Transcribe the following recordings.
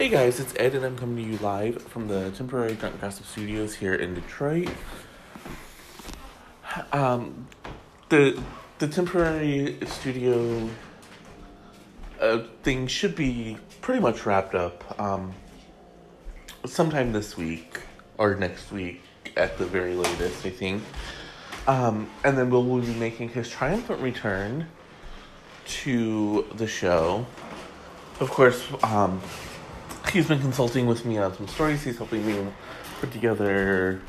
Hey guys, it's Ed, and I'm coming to you live from the temporary Drunk Gossip Studios here in Detroit. Um, the the temporary studio uh, thing should be pretty much wrapped up um, sometime this week or next week at the very latest, I think. Um, and then we'll be making his triumphant return to the show. Of course, um, he's been consulting with me on some stories. He's helping me put together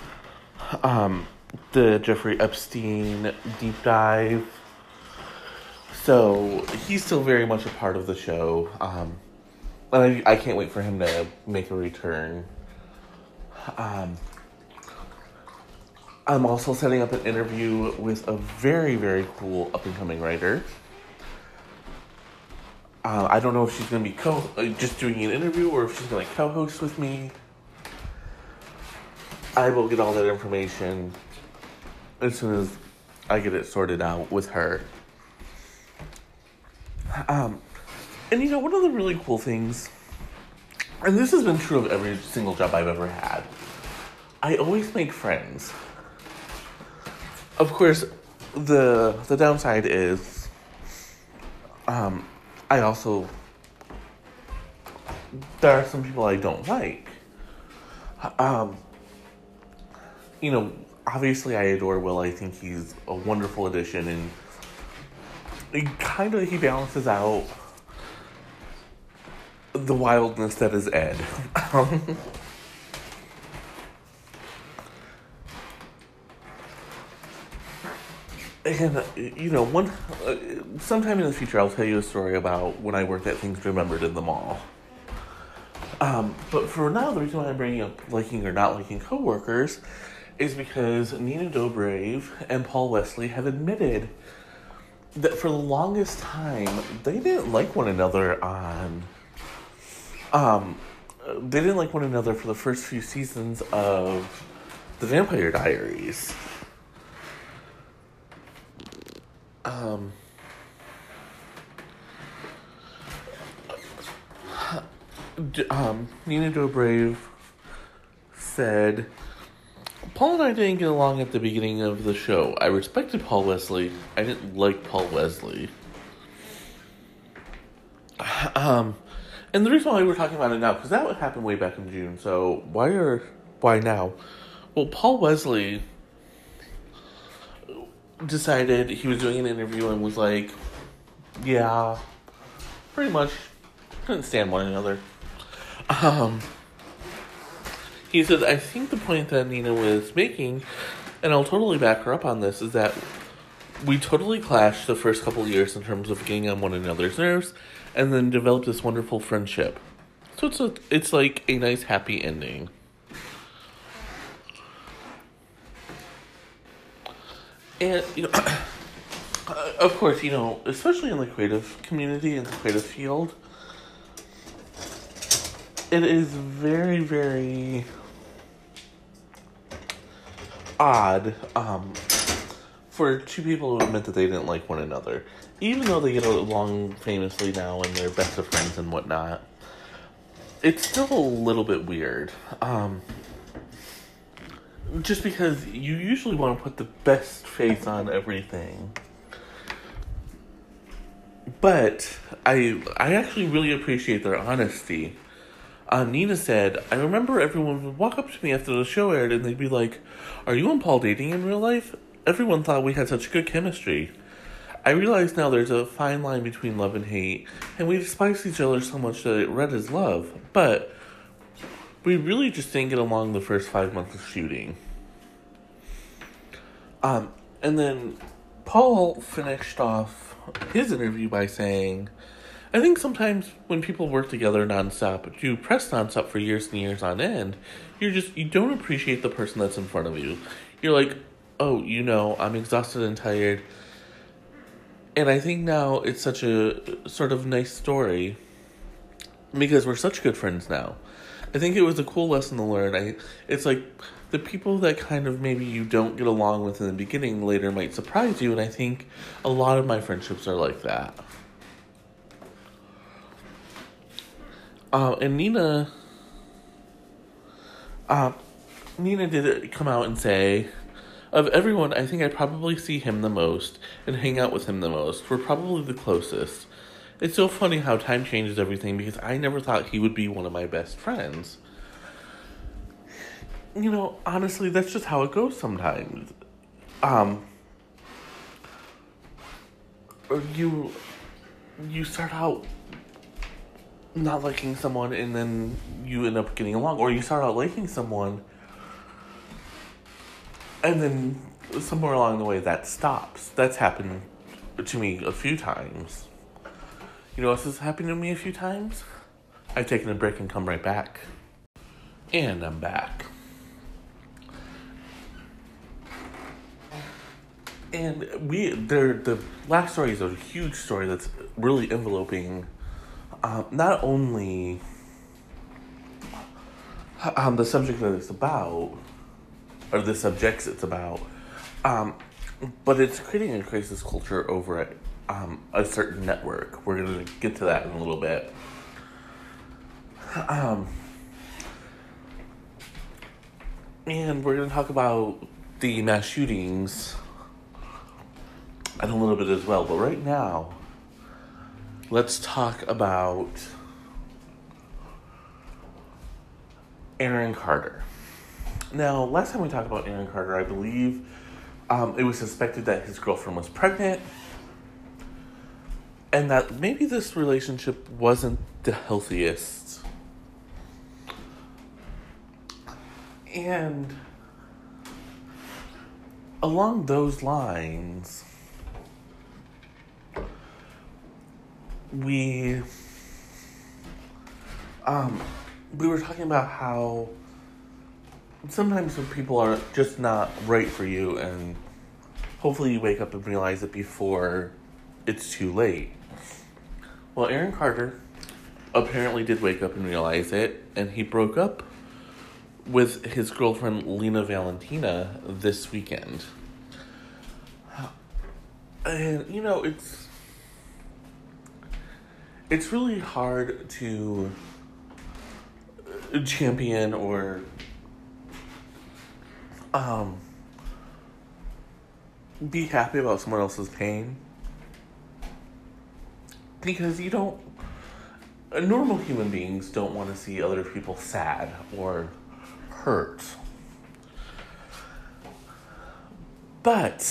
um, the Jeffrey Epstein deep dive. So he's still very much a part of the show. Um, and I, I can't wait for him to make a return. Um, I'm also setting up an interview with a very, very cool up and coming writer. Uh, I don't know if she's to be co uh, just doing an interview or if she's going to co host with me. I will get all that information as soon as I get it sorted out with her. Um, and you know, one of the really cool things, and this has been true of every single job I've ever had, I always make friends. Of course, the the downside is, um, I also there are some people I don't like. Um, you know, obviously I adore Will. I think he's a wonderful addition, and he kind of he balances out the wildness that is Ed. and you know, one uh, sometime in the future, I'll tell you a story about when I worked at Things Remembered in the mall. Um, but for now, the reason why I'm bringing up liking or not liking coworkers is because Nina Dobrev and Paul Wesley have admitted that for the longest time they didn't like one another on um they didn't like one another for the first few seasons of the Vampire Diaries. Um um, Nina Dobrev said, Paul and I didn't get along at the beginning of the show. I respected Paul Wesley. I didn't like Paul Wesley. Um, and the reason why we're talking about it now, because that would happen way back in June. So why are why now? Well, Paul Wesley decided he was doing an interview and was like, "Yeah, pretty much couldn't stand one another." Um, he said, I think the point that Nina was making, and I'll totally back her up on this, is that we totally clashed the first couple years in terms of getting on one another's nerves, and then developed this wonderful friendship. So it's a, it's like a nice happy ending. And you know, of course, you know, especially in the creative community and the creative field, it is very, very odd um, for two people to admit that they didn't like one another, even though they get along famously now and they're best of friends and whatnot. It's still a little bit weird. Um, just because you usually want to put the best face on everything. But I I actually really appreciate their honesty uh, Nina said, I remember everyone would walk up to me after the show aired and they'd be like, Are you and Paul dating in real life? Everyone thought we had such good chemistry. I realize now there's a fine line between love and hate, and we despise each other so much that it read as love, but we really just didn't get along the first five months of shooting. Um, and then Paul finished off his interview by saying, I think sometimes when people work together nonstop, do press nonstop for years and years on end, you're just you don't appreciate the person that's in front of you. You're like, oh, you know, I'm exhausted and tired. And I think now it's such a sort of nice story because we're such good friends now. I think it was a cool lesson to learn. I it's like the people that kind of maybe you don't get along with in the beginning later might surprise you and I think a lot of my friendships are like that. Uh, and Nina, uh, Nina did come out and say, of everyone, I think I probably see him the most and hang out with him the most. We're probably the closest. It's so funny how time changes everything because I never thought he would be one of my best friends. You know, honestly, that's just how it goes sometimes. Um, you you start out not liking someone and then you end up getting along, or you start out liking someone and then somewhere along the way that stops. That's happened to me a few times. You know what has happened to me a few times? I've taken a break and come right back. And I'm back. And we, there, the last story is a huge story that's really enveloping um, not only um, the subject that it's about, or the subjects it's about, um, but it's creating a crisis culture over at um, a certain network. We're going to get to that in a little bit. Um, and we're going to talk about the mass shootings and a little bit as well. But right now, let's talk about Aaron Carter. Now, last time we talked about Aaron Carter, I believe um, it was suspected that his girlfriend was pregnant and that maybe this relationship wasn't the healthiest. And along those lines, we um we were talking about how sometimes people are just not right for you and hopefully you wake up and realize it before it's too late. Well, Aaron Carter apparently did wake up and realize it and he broke up with his girlfriend Lina Valentina this weekend. And you know, it's it's really hard to champion or um be happy about someone else's pain. Because you don't normal human beings don't want to see other people sad or hurt. But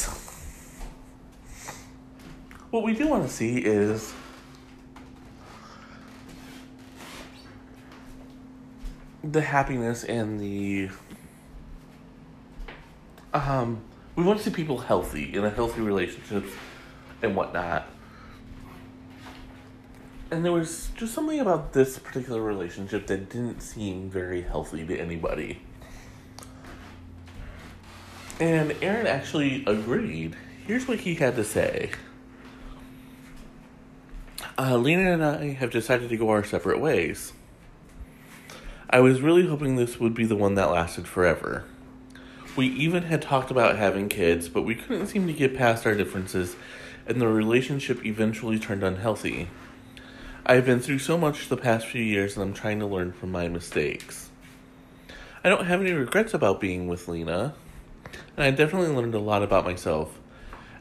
what we do want to see is the happiness and the um we want to see people healthy in a healthy relationships and whatnot. And there was just something about this particular relationship that didn't seem very healthy to anybody. And Aaron actually agreed. Here's what he had to say. Uh, Lina and I have decided to go our separate ways. I was really hoping this would be the one that lasted forever. We even had talked about having kids, but we couldn't seem to get past our differences, and the relationship eventually turned unhealthy. I've been through so much the past few years, and I'm trying to learn from my mistakes. I don't have any regrets about being with Lina, and I definitely learned a lot about myself.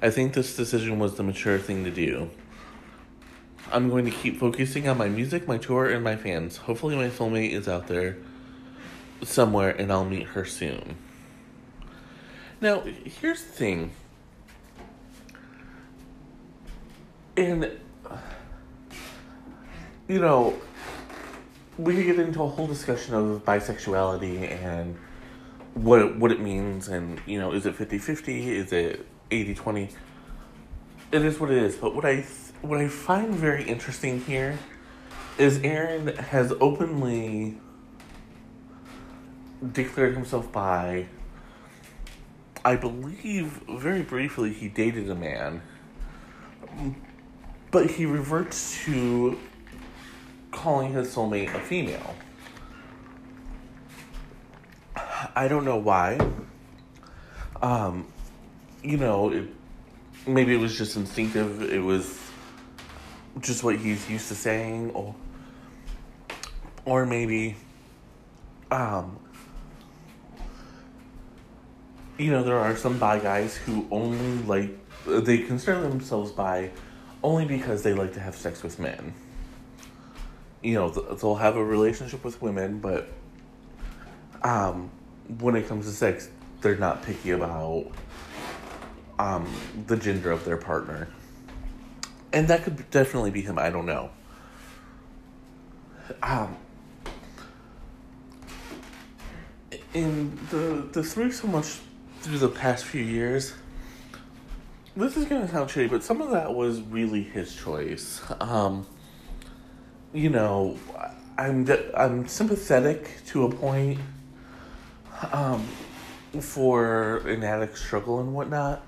I think this decision was the mature thing to do. I'm going to keep focusing on my music, my tour, and my fans. Hopefully, my soulmate is out there somewhere and I'll meet her soon. Now, here's the thing. And, you know, we could get into a whole discussion of bisexuality and what what it means and you know is it 50-50 is it 80-20 it is what it is but what i what I find very interesting here is Aaron has openly declared himself by I believe very briefly he dated a man, but he reverts to calling his soulmate a female. I don't know why. Um, you know, it, maybe it was just instinctive. It was just what he's used to saying or or maybe, um, you know, there are some bi guys who only like, they consider themselves bi only because they like to have sex with men. You know, they'll have a relationship with women, but um, when it comes to sex, they're not picky about um, the gender of their partner. And that could definitely be him, I don't know. Um, in the the through so much through the past few years, this is gonna sound shitty, but some of that was really his choice. Um, you know, I'm I'm sympathetic to a point. Um, for an addict struggle and whatnot.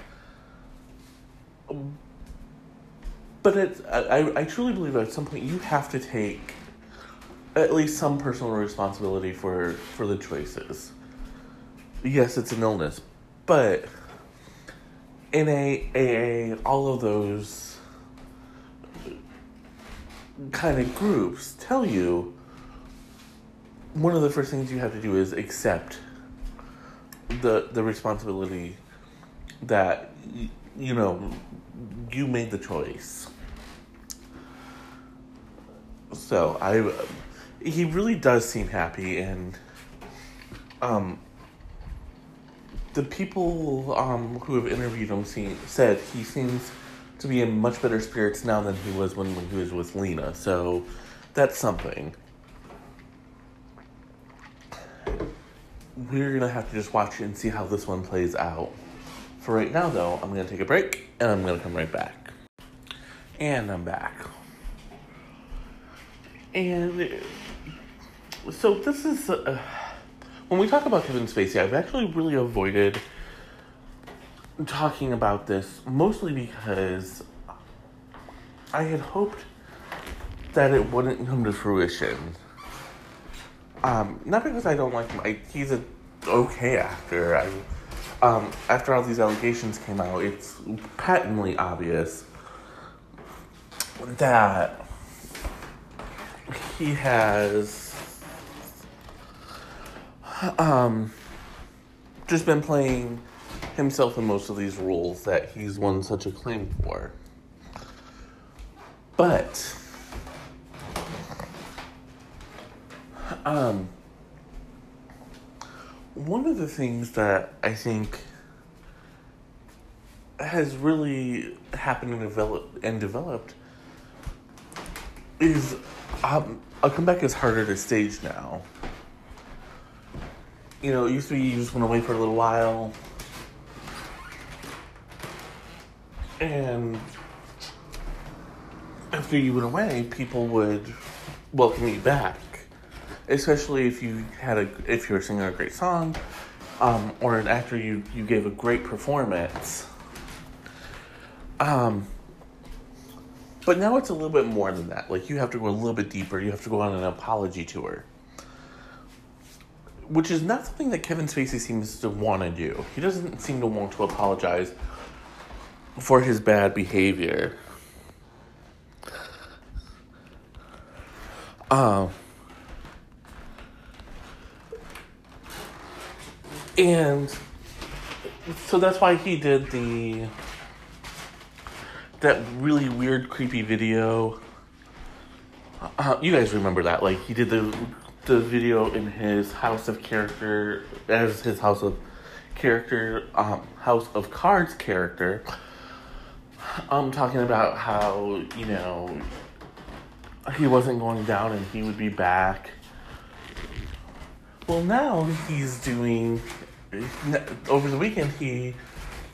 But it, I, I truly believe at some point you have to take at least some personal responsibility for, for the choices. Yes, it's an illness, but in a AA, all of those kind of groups tell you one of the first things you have to do is accept the the responsibility that you know you made the choice. So I, he really does seem happy, and um, the people um who have interviewed him seen, said he seems to be in much better spirits now than he was when, when he was with Lina. So that's something. we're gonna have to just watch and see how this one plays out. For right now, though, I'm gonna take a break and I'm gonna come right back. And I'm back. And so this is uh, when we talk about Kevin Spacey. I've actually really avoided talking about this mostly because I had hoped that it wouldn't come to fruition. Um, not because I don't like him. I, he's a okay actor. I, um, after all these allegations came out, it's patently obvious that he has um, just been playing himself in most of these roles that he's won such acclaim for. But um, one of the things that I think has really happened and developed and developed is um, a comeback is harder to stage now. You know, it used to be you just went away for a little while, and after you went away, people would welcome you back especially if you had a if you were singing a great song, um, or an actor you you gave a great performance. Um, but now it's a little bit more than that. Like you have to go a little bit deeper. You have to go on an apology tour, which is not something that Kevin Spacey seems to want to do. He doesn't seem to want to apologize for his bad behavior. Um. And so that's why he did the that really weird, creepy video. Uh, you guys remember that? Like he did the the video in his house of character as his house of character, um, House of Cards character. Um, talking about how you know he wasn't going down and he would be back well, now he's doing. Over the weekend, he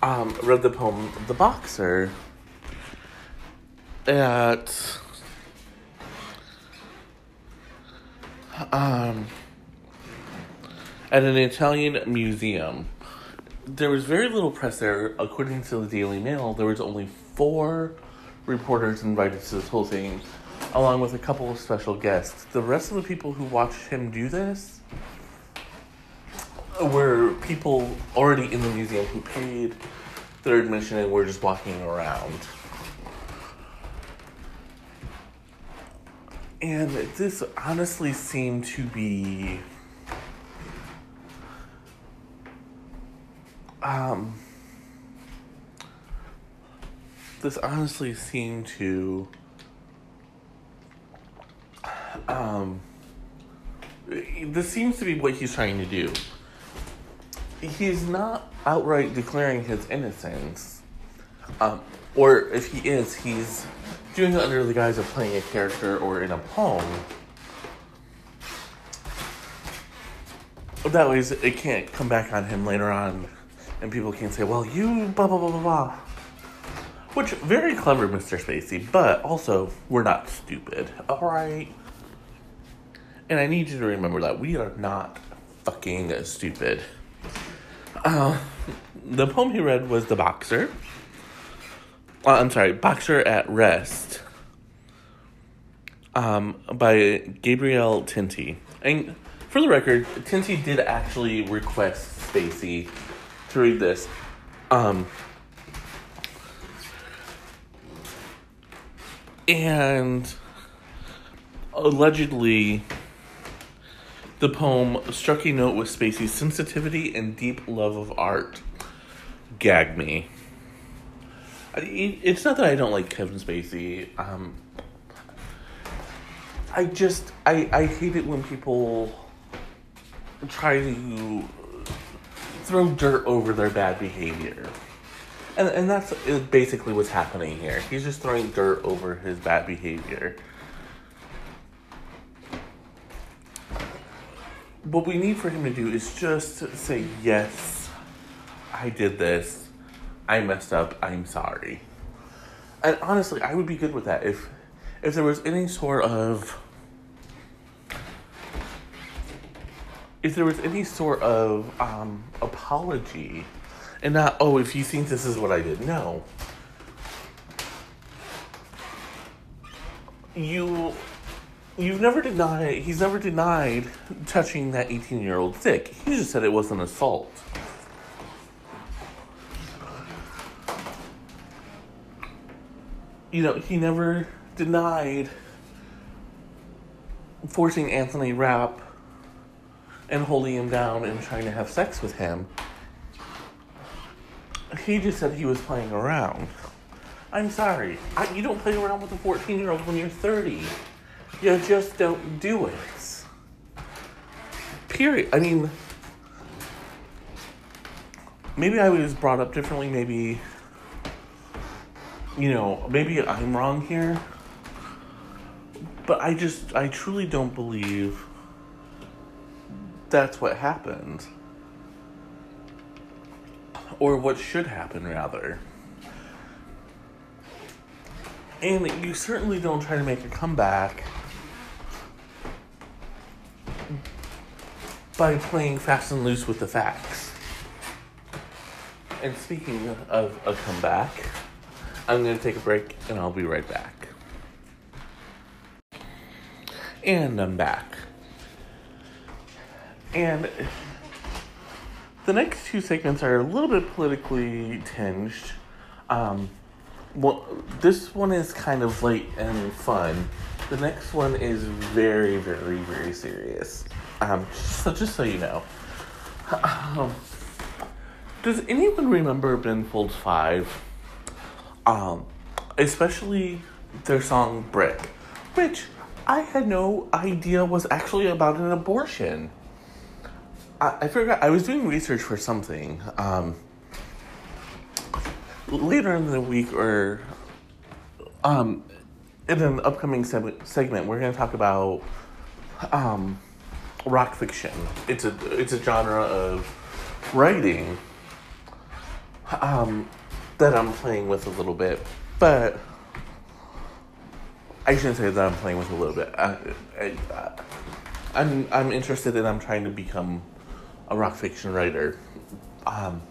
um, read the poem "The Boxer" at um, at an Italian museum. There was very little press there, according to the Daily Mail. There was only four reporters invited to this whole thing, along with a couple of special guests. The rest of the people who watched him do this were people already in the museum who paid their admission and were just walking around. And this honestly seemed to be um this honestly seemed to um this seems to be what he's trying to do. He's not outright declaring his innocence. Um, or if he is, he's doing it under the guise of playing a character or in a poem. That way, it can't come back on him later on, and people can't say, well, you blah blah blah blah blah. Which, very clever, Mr. Spacey, but also, we're not stupid, alright? And I need you to remember that we are not fucking stupid. Uh, the poem he read was The Boxer. Uh, I'm sorry, Boxer at Rest um, by Gabriel Tinti. And for the record, Tinti did actually request Spacey to read this. Um, and allegedly, the poem struck a note with Spacey's sensitivity and deep love of art. Gag me. It's not that I don't like Kevin Spacey. Um, I just I I hate it when people try to throw dirt over their bad behavior. And and that's basically what's happening here. He's just throwing dirt over his bad behavior. what we need for him to do is just say, Yes, I did this. I messed up. I'm sorry. And honestly, I would be good with that if if there was any sort of if there was any sort of um, apology and not oh if you think this is what I did no you you've never denied he's never denied touching that 18 year old dick he just said it was an assault you know he never denied forcing anthony rapp and holding him down and trying to have sex with him he just said he was playing around i'm sorry I, you don't play around with a 14 year old when you're 30 you just don't do it. Period. I mean, maybe I was brought up differently. Maybe, you know, maybe I'm wrong here. But I just, I truly don't believe that's what happened. Or what should happen, rather. And you certainly don't try to make a comeback by playing fast and loose with the facts. And speaking of a comeback, I'm going to take a break and I'll be right back. And I'm back. And the next two segments are a little bit politically tinged. Um, well, this one is kind of light and fun. The next one is very, very, very serious. Um, so just so you know, um, does anyone remember Ben Folds Five? Um, especially their song "Brick," which I had no idea was actually about an abortion. I, I forgot. I was doing research for something. Um, later in the week, or um, in an upcoming segment, we're going to talk about um rock fiction. It's a it's a genre of writing um, that I'm playing with a little bit, but I shouldn't say that I'm playing with a little bit. I, I, I'm I'm interested and I'm trying to become a rock fiction writer. Um,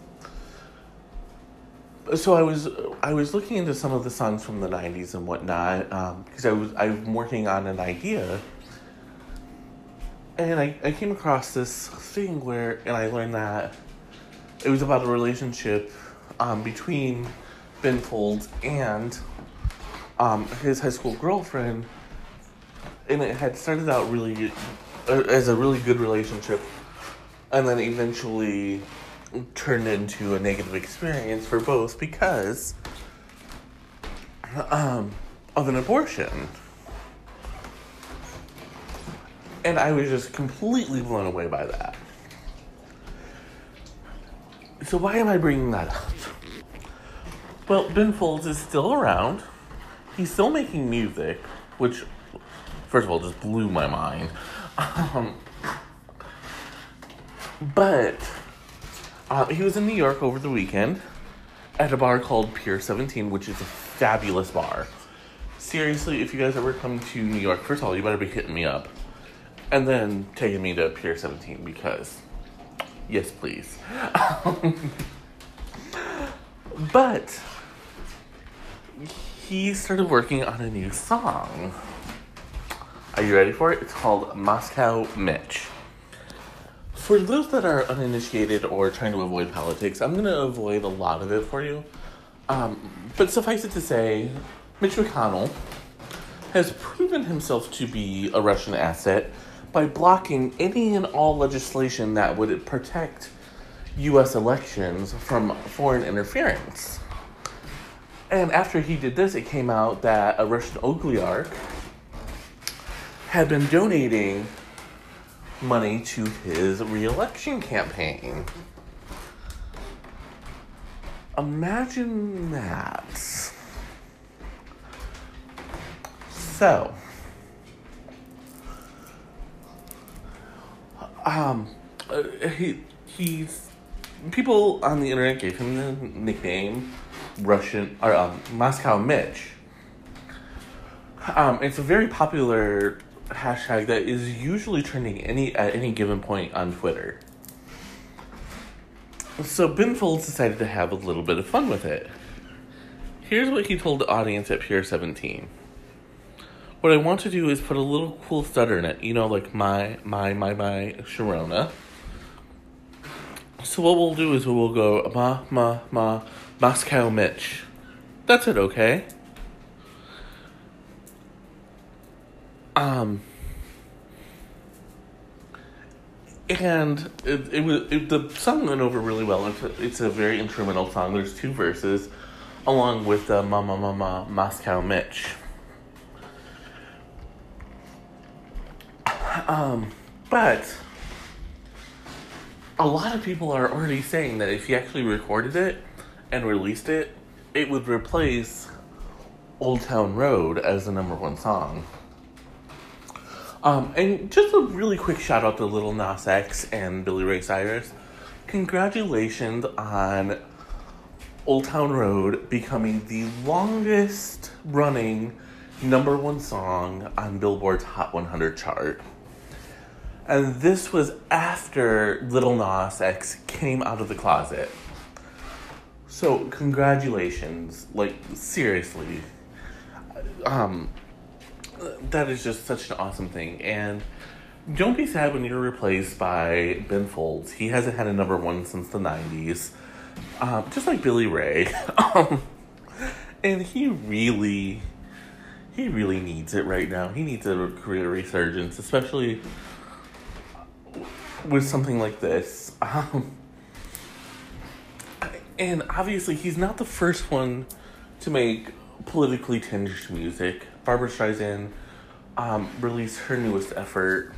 so I was I was looking into some of the songs from the '90s and whatnot because um, I was I'm working on an idea and I, I came across this thing where, and I learned that it was about a relationship um, between Ben Folds and um, his high school girlfriend. and it had started out really uh, as a really good relationship, and then eventually turned into a negative experience for both because um, of an abortion. And I was just completely blown away by that. So, why am I bringing that up? Well, Ben Folds is still around. He's still making music, which, first of all, just blew my mind. Um, but uh, he was in New York over the weekend at a bar called Pier 17, which is a fabulous bar. Seriously, if you guys ever come to New York, first of all, you better be hitting me up. And then taking me to Pier 17 because, yes, please. but he started working on a new song. Are you ready for it? It's called Moscow Mitch. For those that are uninitiated or trying to avoid politics, I'm going to avoid a lot of it for you. Um, but suffice it to say, Mitch McConnell has proven himself to be a Russian asset by blocking any and all legislation that would protect U.S. elections from foreign interference. And after he did this, it came out that a Russian oligarch had been donating money to his reelection campaign. Imagine that. So, um, uh, he he's people on the internet gave him the nickname Russian or um, Moscow Mitch. Um, it's a very popular hashtag that is usually trending any at any given point on Twitter. So Ben Folds decided to have a little bit of fun with it. Here's what he told the audience at Pier 17. What I want to do is put a little cool stutter in it, you know, like my, my, my, my, Sharona. So what we'll do is we'll go ma, ma, ma, Moscow Mitch. That's it, okay? Um, and it, it was it, the song went over really well. It's a, it's a very instrumental song. There's two verses, along with the Ma Ma Moscow Mitch." Um, but a lot of people are already saying that if he actually recorded it and released it, it would replace Old Town Road as the number one song. Um, and just a really quick shout out to Lil Nas X and Billy Ray Cyrus. Congratulations on Old Town Road becoming the longest running number one song on Billboard's Hot 100 chart. And this was after Little Nas X came out of the closet. So, congratulations. Like, seriously. Um, that is just such an awesome thing. And don't be sad when you're replaced by Ben Folds. He hasn't had a number one since the 90s. Um, just like Billy Ray. um, and he really, he really needs it right now. He needs a career resurgence, especially with something like this. Um, and obviously, he's not the first one to make politically tinged music. Barbra Streisand um, released her newest effort.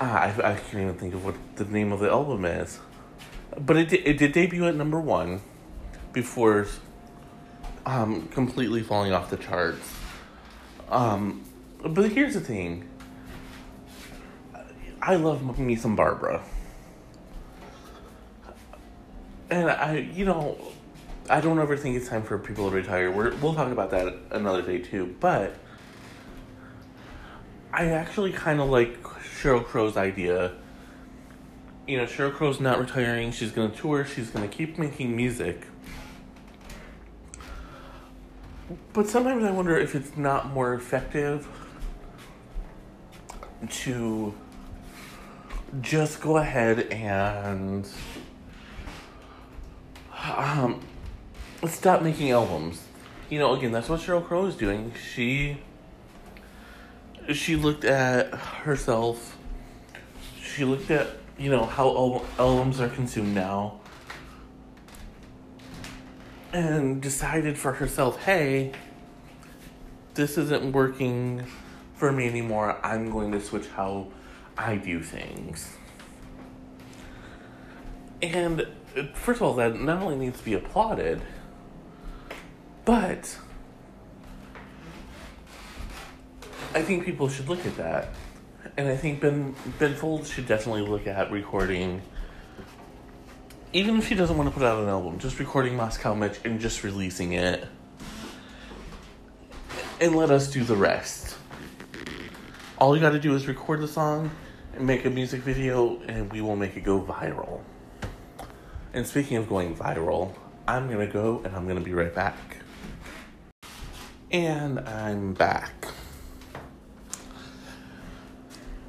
Ah, I, I can't even think of what the name of the album is. But it, it did debut at number one before um, completely falling off the charts. Um, but here's the thing I love me some Barbra. And I, you know, I don't ever think it's time for people to retire. We're, we'll talk about that another day too. But I actually kind of like Sheryl Crow's idea. You know, Sheryl Crow's not retiring. She's going to tour. She's going to keep making music. But sometimes I wonder if it's not more effective to just go ahead and um, stop making albums. You know, again, that's what Sheryl Crow is doing. She she looked at herself. She looked at, you know, how al- albums are consumed now. And decided for herself, hey, this isn't working for me anymore. I'm going to switch how I do things. And uh, first of all, that not only needs to be applauded, but I think people should look at that. And I think Ben Ben Folds should definitely look at recording even if she doesn't want to put out an album, just recording Moscow Mitch and just releasing it. And let us do the rest. All you gotta do is record the song make a music video, and we will make it go viral. And speaking of going viral, I'm gonna go and I'm gonna be right back. And I'm back.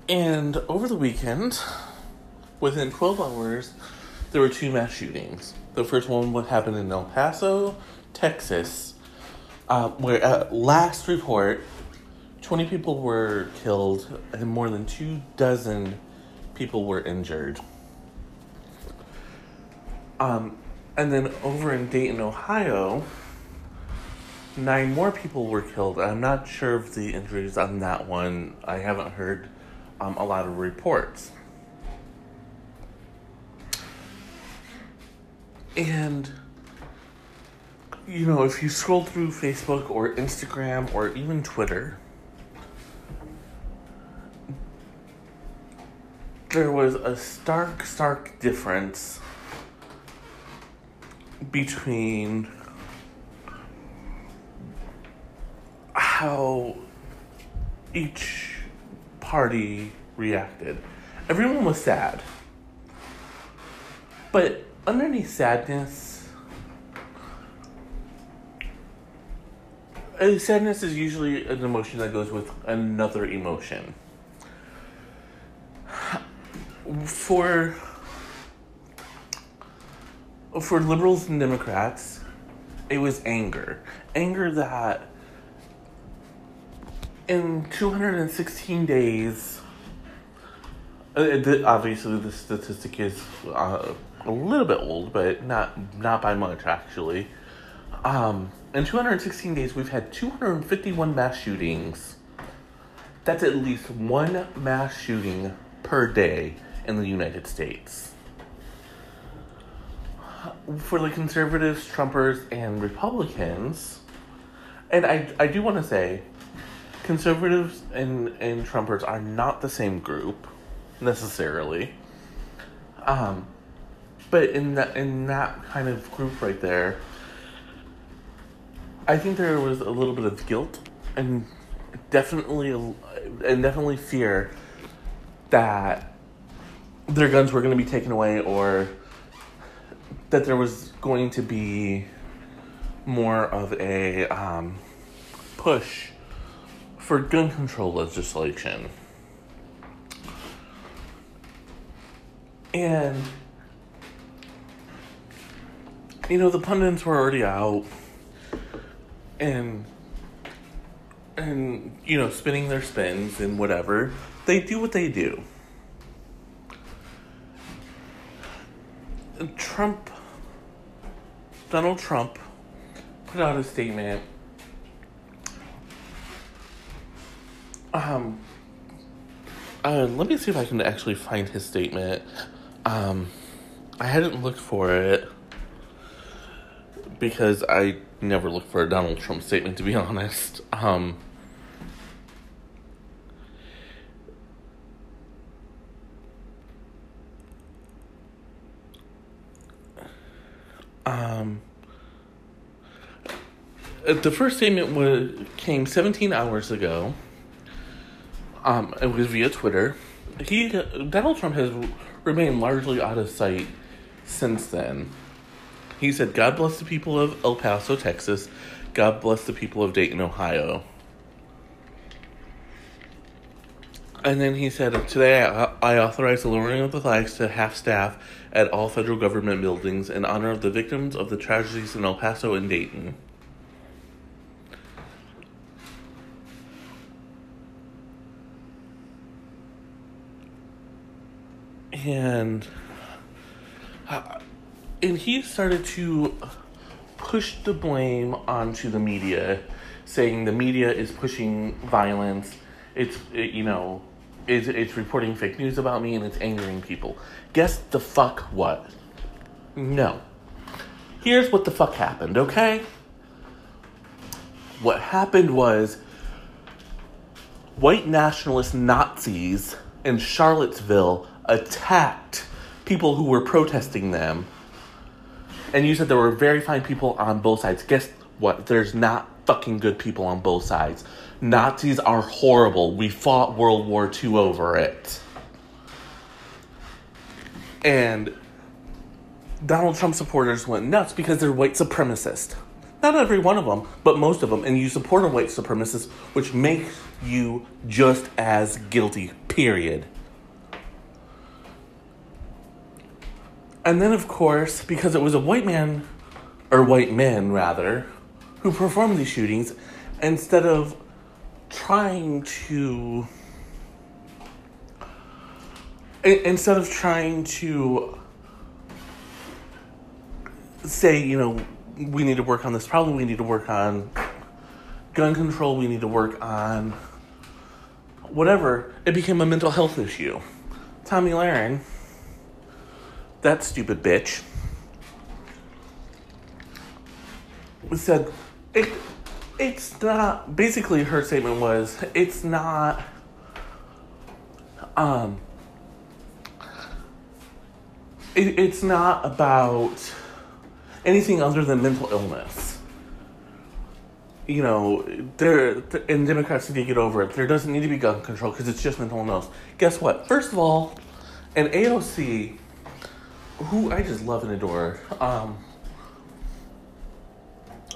And over the weekend, within 12 hours, there were two mass shootings. The first one would happen in El Paso, Texas, uh, where at last report, 20 people were killed and more than two dozen people were injured. Um, and then over in Dayton, Ohio, nine more people were killed. I'm not sure of the injuries on that one. I haven't heard um, a lot of reports. And, you know, if you scroll through Facebook or Instagram or even Twitter, there was a stark, stark difference between how each party reacted. Everyone was sad. But underneath sadness, uh, sadness is usually an emotion that goes with another emotion. For for liberals and Democrats, it was anger. Anger that in 216 days, uh, obviously the statistic is uh, a little bit old, but not not by much actually. Um, in 216 days, we've had 251 mass shootings. That's at least one mass shooting per day in the United States for the conservatives, Trumpers, and Republicans, and I, I do want to say, conservatives and, and Trumpers are not the same group necessarily. Um, but in that in that kind of group right there, I think there was a little bit of guilt and definitely and definitely fear that their guns were going to be taken away or that there was going to be more of a um, push for gun control legislation. And, you know, the pundits were already out and, and, you know, spinning their spins and whatever. They do what they do. Trump Donald Trump put out a statement. Um, uh, let me see if I can actually find his statement. Um, I hadn't looked for it because I never look for a Donald Trump statement, to be honest. Um, Um, the first statement was came 17 hours ago. Um, it was via Twitter. He Donald Trump has remained largely out of sight since then. He said, "God bless the people of El Paso, Texas. God bless the people of Dayton, Ohio." And then he said, Today I, I authorize the lowering of the flags to half staff at all federal government buildings in honor of the victims of the tragedies in El Paso and Dayton. And, uh, and he started to push the blame onto the media, saying the media is pushing violence it's it, you know, it's it's reporting fake news about me and it's angering people. Guess the fuck what? No. Here's what the fuck happened, okay? What happened was white nationalist Nazis in Charlottesville attacked people who were protesting them. And you said there were very fine people on both sides. Guess what? There's not fucking good people on both sides. Nazis are horrible. We fought World War II over it. And Donald Trump supporters went nuts because they're white supremacist. Not every one of them, but most of them. And you support a white supremacist, which makes you just as guilty, period. And then, of course, because it was a white man, or white men rather, who performed these shootings, instead of trying to. Instead of trying to say, you know, we need to work on this problem, we need to work on gun control, we need to work on whatever, it became a mental health issue. Tomi Lahren that stupid bitch said it it's not basically her statement was it's not um it, it's not about anything other than mental illness. You know there and democrats need to get over it. There doesn't need to be gun control because it's just mental illness. Guess what? First of all an aoc who I just love and adore, um,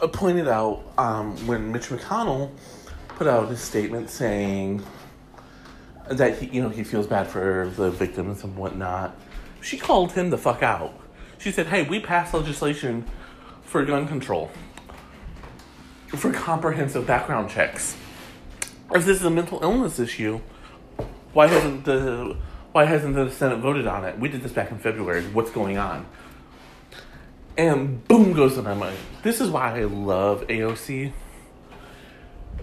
pointed out um, when Mitch McConnell put out his statement saying that he, you know, he feels bad for the victims and whatnot. She called him the fuck out. She said, "Hey, we passed legislation for gun control, for comprehensive background checks. If this is a mental illness issue, why hasn't the why hasn't the Senate voted on it? We did this back in February. What's going on? And boom goes to my mind. This is why I love AOC.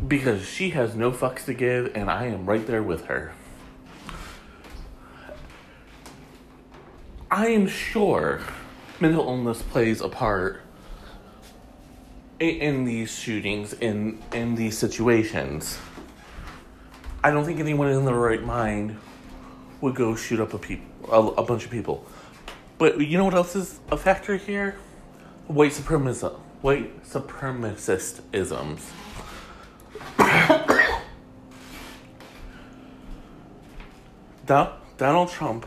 Because she has no fucks to give, and I am right there with her. I am sure mental illness plays a part in, these shootings, in in these situations. I don't think anyone in their right mind would go shoot up a peop- a, a bunch of people. But you know what else is a factor here? White supremacism. White supremacist isms. Donald Trump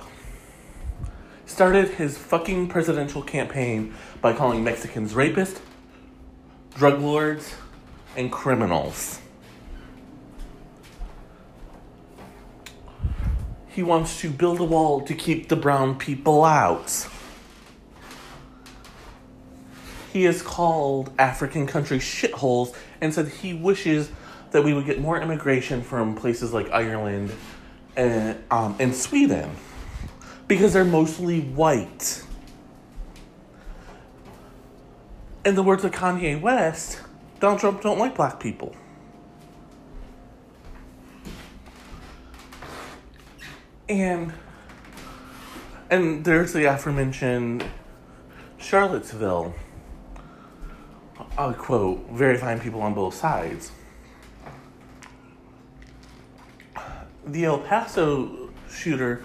started his fucking presidential campaign by calling Mexicans rapists, drug lords, and criminals. He wants to build a wall to keep the brown people out. He has called African countries shitholes and said he wishes that we would get more immigration from places like Ireland and, um, and Sweden because they're mostly white. In the words of Kanye West, Donald Trump don't like black people. And and there's the aforementioned Charlottesville. I'll quote, very fine people on both sides. The El Paso shooter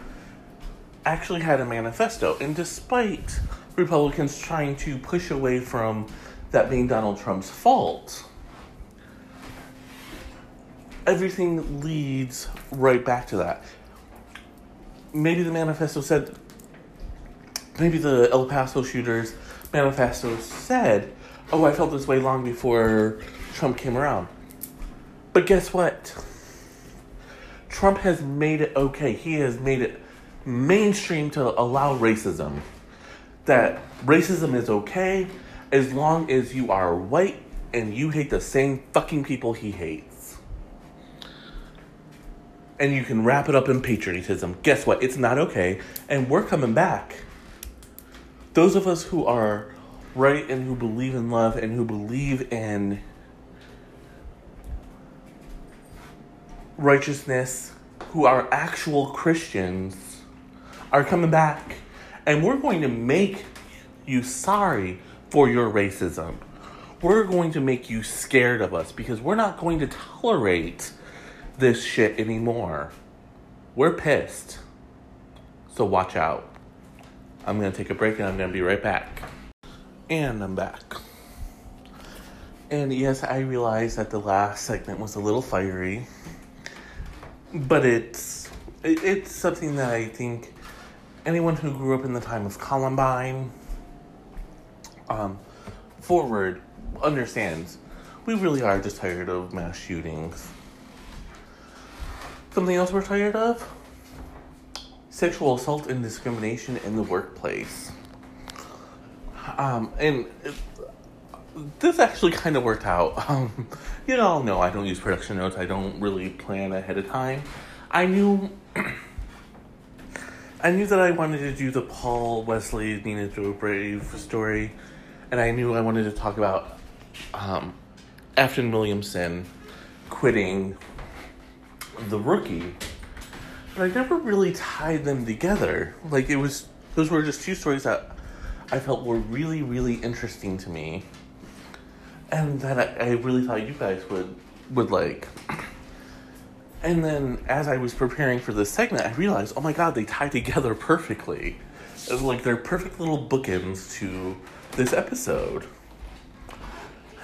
actually had a manifesto, and despite Republicans trying to push away from that being Donald Trump's fault, everything leads right back to that maybe the manifesto said, maybe the El Paso shooters manifesto said, oh, I felt this way long before Trump came around. But guess what? Trump has made it okay. He has made it mainstream to allow racism. That racism is okay as long as you are white and you hate the same fucking people he hates. And you can wrap it up in patriotism. Guess what? It's not okay, and we're coming back. Those of us who are right and who believe in love and who believe in righteousness, who are actual Christians, are coming back. And we're going to make you sorry for your racism. We're going to make you scared of us because we're not going to tolerate this shit anymore. We're pissed. So watch out. I'm to take a break and I'm to be right back. And I'm back. And yes, I realize that the last segment was a little fiery, but it's it's something that I think anyone who grew up in the time of Columbine um, forward understands. We really are just tired of mass shootings. Something else we're tired of? Sexual assault and discrimination in the workplace. Um, and it, this actually kind of worked out. Um, you all know I don't use production notes. I don't really plan ahead of time. I knew, I knew that I wanted to do the Paul Wesley Nina Dobrev story, and I knew I wanted to talk about um, Afton Williamson quitting the rookie, but I never really tied them together. Like it was, those were just two stories that I felt were really, really interesting to me, and that I, I really thought you guys would would like. And then as I was preparing for this segment, I realized, oh my god, they tie together perfectly. It's like they're perfect little bookends to this episode.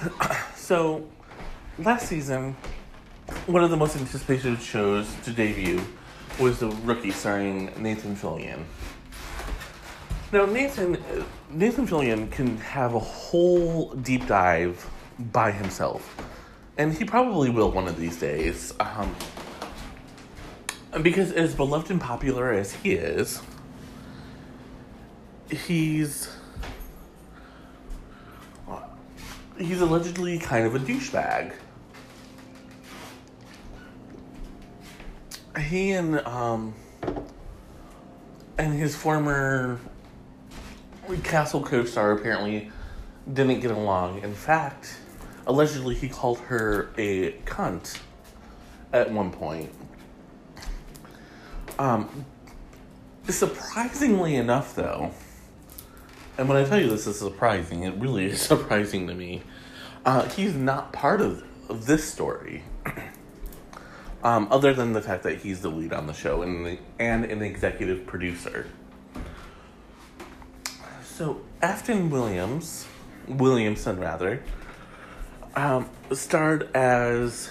so, last season, one of the most anticipated shows to debut was The Rookie, starring Nathan Fillion. Now, Nathan Nathan Fillion can have a whole deep dive by himself, and he probably will one of these days. Um, because as beloved and popular as he is, he's he's allegedly kind of a douchebag. He and um and his former Castle co-star apparently didn't get along. In fact, allegedly he called her a cunt at one point. Um, surprisingly enough, though, and when I tell you this is surprising, it really is surprising to me. Uh, he's not part of, of this story. um, other than the fact that he's the lead on the show and the, and an executive producer. So Afton Williams, Williamson rather, um, starred as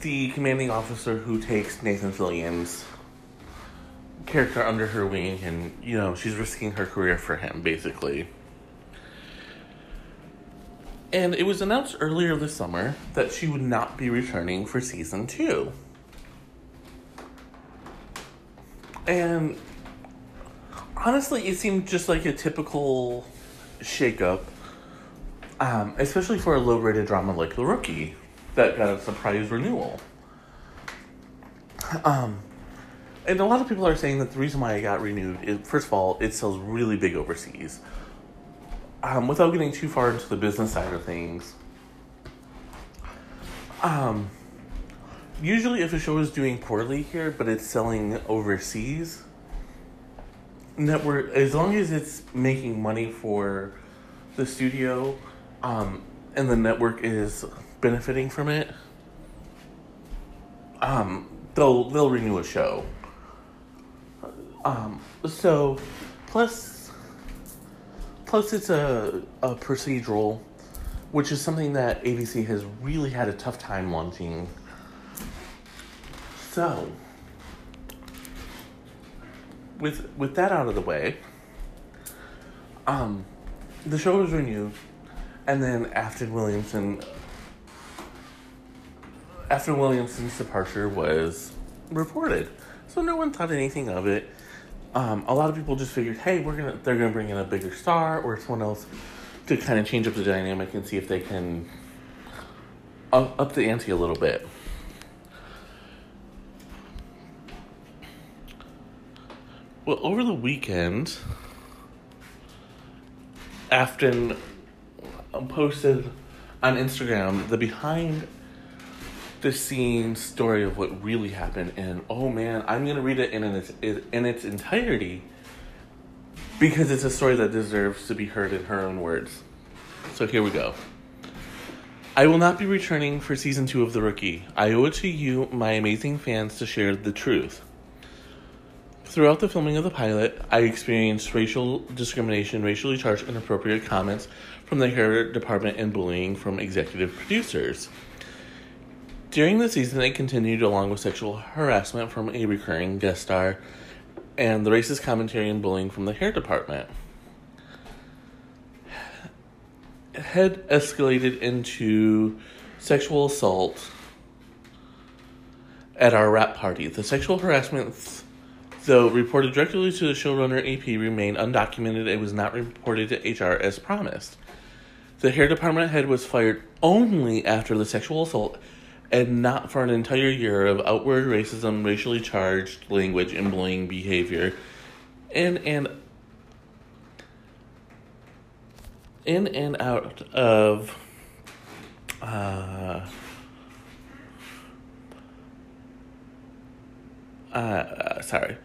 the commanding officer who takes Nathan Fillion's character under her wing, and you know she's risking her career for him, basically. And it was announced earlier this summer that she would not be returning for season two. And honestly, it seemed just like a typical shakeup, um, especially for a low rated drama like The Rookie that got a surprise renewal. Um, and a lot of people are saying that the reason why it got renewed is, first of all, it sells really big overseas. Um, without getting too far into the business side of things, um, usually if a show is doing poorly here, but it's selling overseas, network as long as it's making money for the studio, um, and the network is benefiting from it, um, they'll they'll renew a show. Um, so, plus, plus it's a a procedural, which is something that ABC has really had a tough time launching. So, with with that out of the way, um, the show was renewed, and then Afton Williamson Afton Williamson's departure was reported, so no one thought anything of it um, a lot of people just figured, hey, we're gonna they're gonna bring in a bigger star or someone else to kind of change up the dynamic and see if they can up, up the ante a little bit. Well, over the weekend, Afton posted on Instagram the behind the scene story of what really happened, and oh man, I'm gonna read it in its in its entirety because it's a story that deserves to be heard in her own words. So here we go. I will not be returning for season two of The Rookie. I owe it to you, my amazing fans, to share the truth. Throughout the filming of the pilot, I experienced racial discrimination, racially charged inappropriate comments from the hair department, and bullying from executive producers. During the season, it continued along with sexual harassment from a recurring guest star and the racist commentary and bullying from the hair department. Had escalated into sexual assault at our wrap party. The sexual harassment, though reported directly to the showrunner AP, remained undocumented and was not reported to HR as promised. The hair department head was fired only after the sexual assault and not for an entire year of outward racism, racially charged language, and bullying behavior, in and in and out of uh, uh, sorry,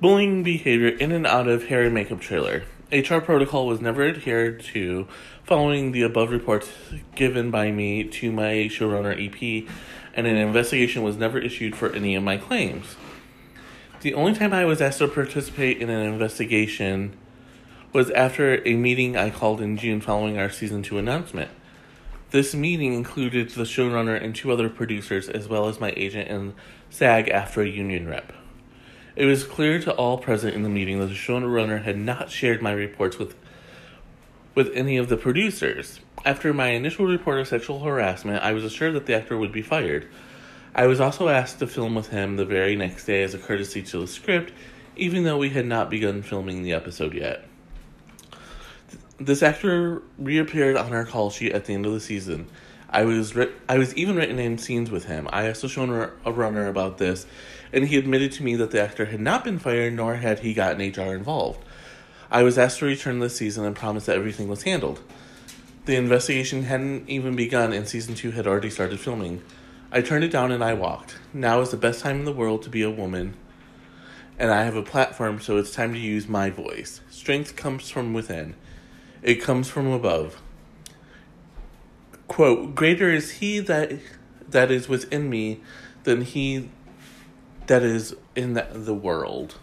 bullying behavior in and out of and makeup trailer. HR protocol was never adhered to following the above reports given by me to my showrunner EP, and an investigation was never issued for any of my claims. The only time I was asked to participate in an investigation was after a meeting I called in June following our season 2 announcement. This meeting included the showrunner and two other producers, as well as my agent and SAG-AFTRA union rep. It was clear to all present in the meeting that the showrunner had not shared my reports with with any of the producers. After my initial report of sexual harassment, I was assured that the actor would be fired. I was also asked to film with him the very next day as a courtesy to the script, even though we had not begun filming the episode yet. This actor reappeared on our call sheet at the end of the season. I was ri- I was even written in scenes with him. I asked the showrunner about this, and he admitted to me that the actor had not been fired, nor had he gotten HR involved. I was asked to return this season and promised that everything was handled. The investigation hadn't even begun, and season two had already started filming. I turned it down and I walked. Now is the best time in the world to be a woman, and I have a platform, so it's time to use my voice. Strength comes from within, it comes from above. Quote, Greater is he that that is within me than he that is in the, the world.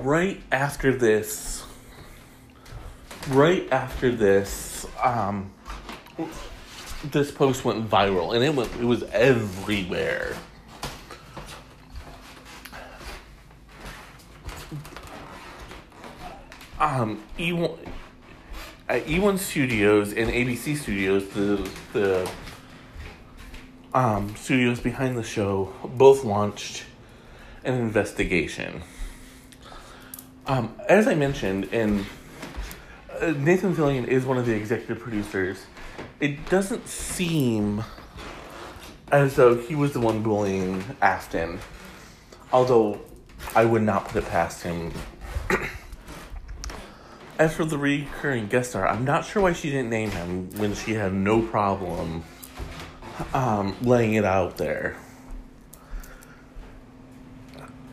Right after this, right after this, um, this post went viral, and it went it was everywhere. Um, eOne, at eOne Studios and ABC Studios, the the um, studios behind the show, both launched an investigation. Um, as I mentioned, and uh, Nathan Fillion is one of the executive producers. It doesn't seem as though he was the one bullying Afton, although I would not put it past him. As for the recurring guest star, I'm not sure why she didn't name him when she had no problem um, laying it out there.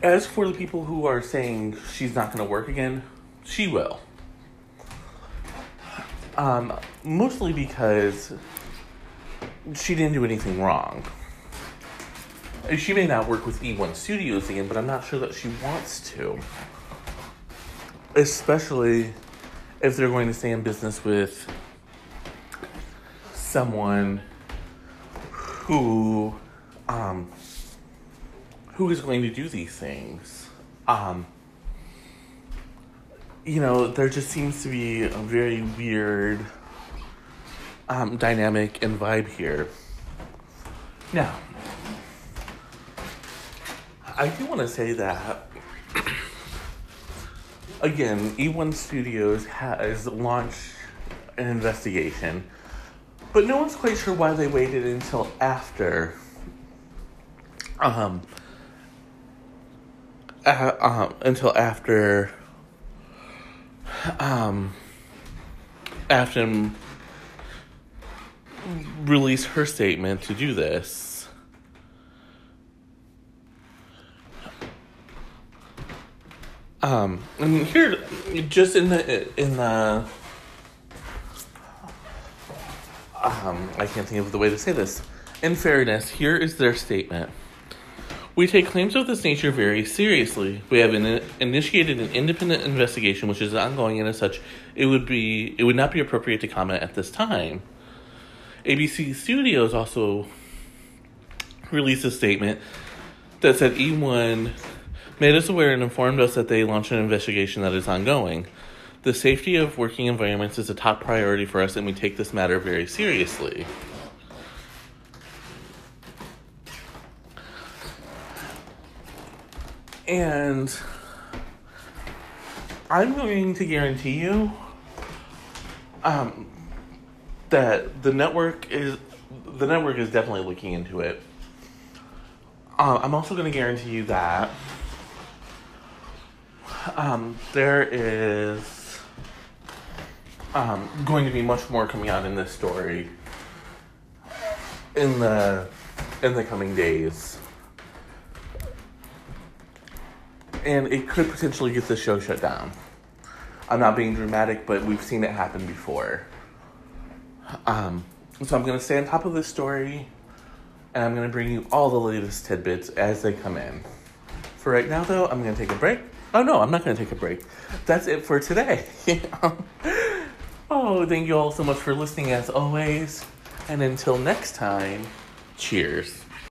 As for the people who are saying she's not going to work again, she will. Um, mostly because she didn't do anything wrong. She may not work with eOne Studios again, but I'm not sure that she wants to. Especially if they're going to stay in business with someone who um, who is going to do these things. Um, you know, there just seems to be a very weird um, dynamic and vibe here. Now, I do want to say that again, eOne Studios has launched an investigation, but no one's quite sure why they waited until after um, uh, um, until after um, released her statement to do this. Um, and here, just in the in the um, I can't think of the way to say this. In fairness, here is their statement. We take claims of this nature very seriously. We have in, initiated an independent investigation, which is ongoing, and as such, it would be it would not be appropriate to comment at this time. ABC Studios also released a statement that said eOne made us aware and informed us that they launched an investigation that is ongoing. The safety of working environments is a top priority for us, and we take this matter very seriously. And I'm going to guarantee you um, that the network is the network is definitely looking into it. Uh, I'm also going to guarantee you that um, there is um, going to be much more coming out in this story in the in the coming days. And it could potentially get the show shut down. I'm not being dramatic, but we've seen it happen before. Um, so I'm going to stay on top of this story, and I'm going to bring you all the latest tidbits as they come in. For right now, though, I'm going to take a break. Oh, no, I'm not going to take a break. That's it for today. oh, thank you all so much for listening, as always. And until next time, cheers.